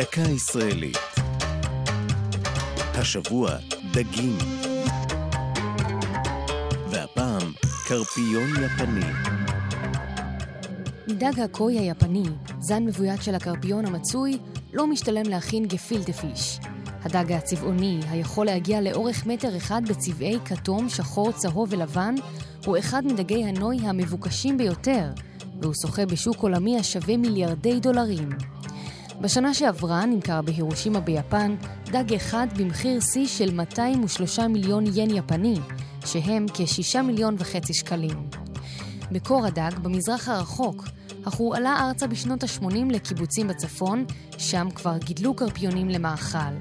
דקה ישראלית. השבוע דגים. והפעם קרפיון יפני. מדג הקוי היפני, זן מבוית של הקרפיון המצוי, לא משתלם להכין גפילטה פיש. הדג הצבעוני, היכול להגיע לאורך מטר אחד בצבעי כתום, שחור, צהוב ולבן, הוא אחד מדגי הנוי המבוקשים ביותר, והוא שוחה בשוק עולמי השווה מיליארדי דולרים. בשנה שעברה נמכר בהירושימה ביפן דג אחד במחיר שיא של 203 מיליון ין יפני, שהם כ-6 מיליון וחצי שקלים. מקור הדג במזרח הרחוק, אך הוא עלה ארצה בשנות ה-80 לקיבוצים בצפון, שם כבר גידלו קרפיונים למאכל.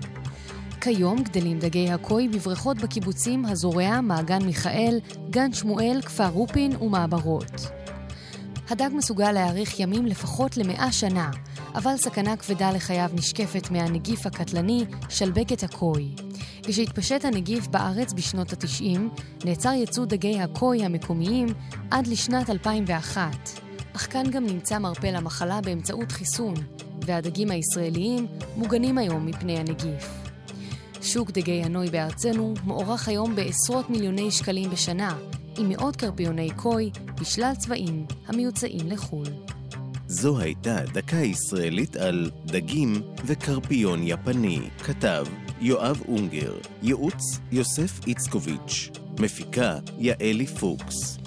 כיום גדלים דגי הקוי בבריכות בקיבוצים הזורע, מעגן מיכאל, גן שמואל, כפר רופין ומעברות. הדג מסוגל להאריך ימים לפחות למאה שנה, אבל סכנה כבדה לחייו נשקפת מהנגיף הקטלני, שלבקת הקוי. כשהתפשט הנגיף בארץ בשנות ה-90, נעצר ייצוא דגי הקוי המקומיים עד לשנת 2001. אך כאן גם נמצא מרפא למחלה באמצעות חיסון, והדגים הישראליים מוגנים היום מפני הנגיף. שוק דגי הנוי בארצנו מוערך היום בעשרות מיליוני שקלים בשנה, עם מאות קרפיוני קוי בשלל צבעים המיוצאים לחו"ל. זו הייתה דקה ישראלית על דגים וקרפיון יפני. כתב יואב אונגר, ייעוץ יוסף איצקוביץ', מפיקה יעלי פוקס.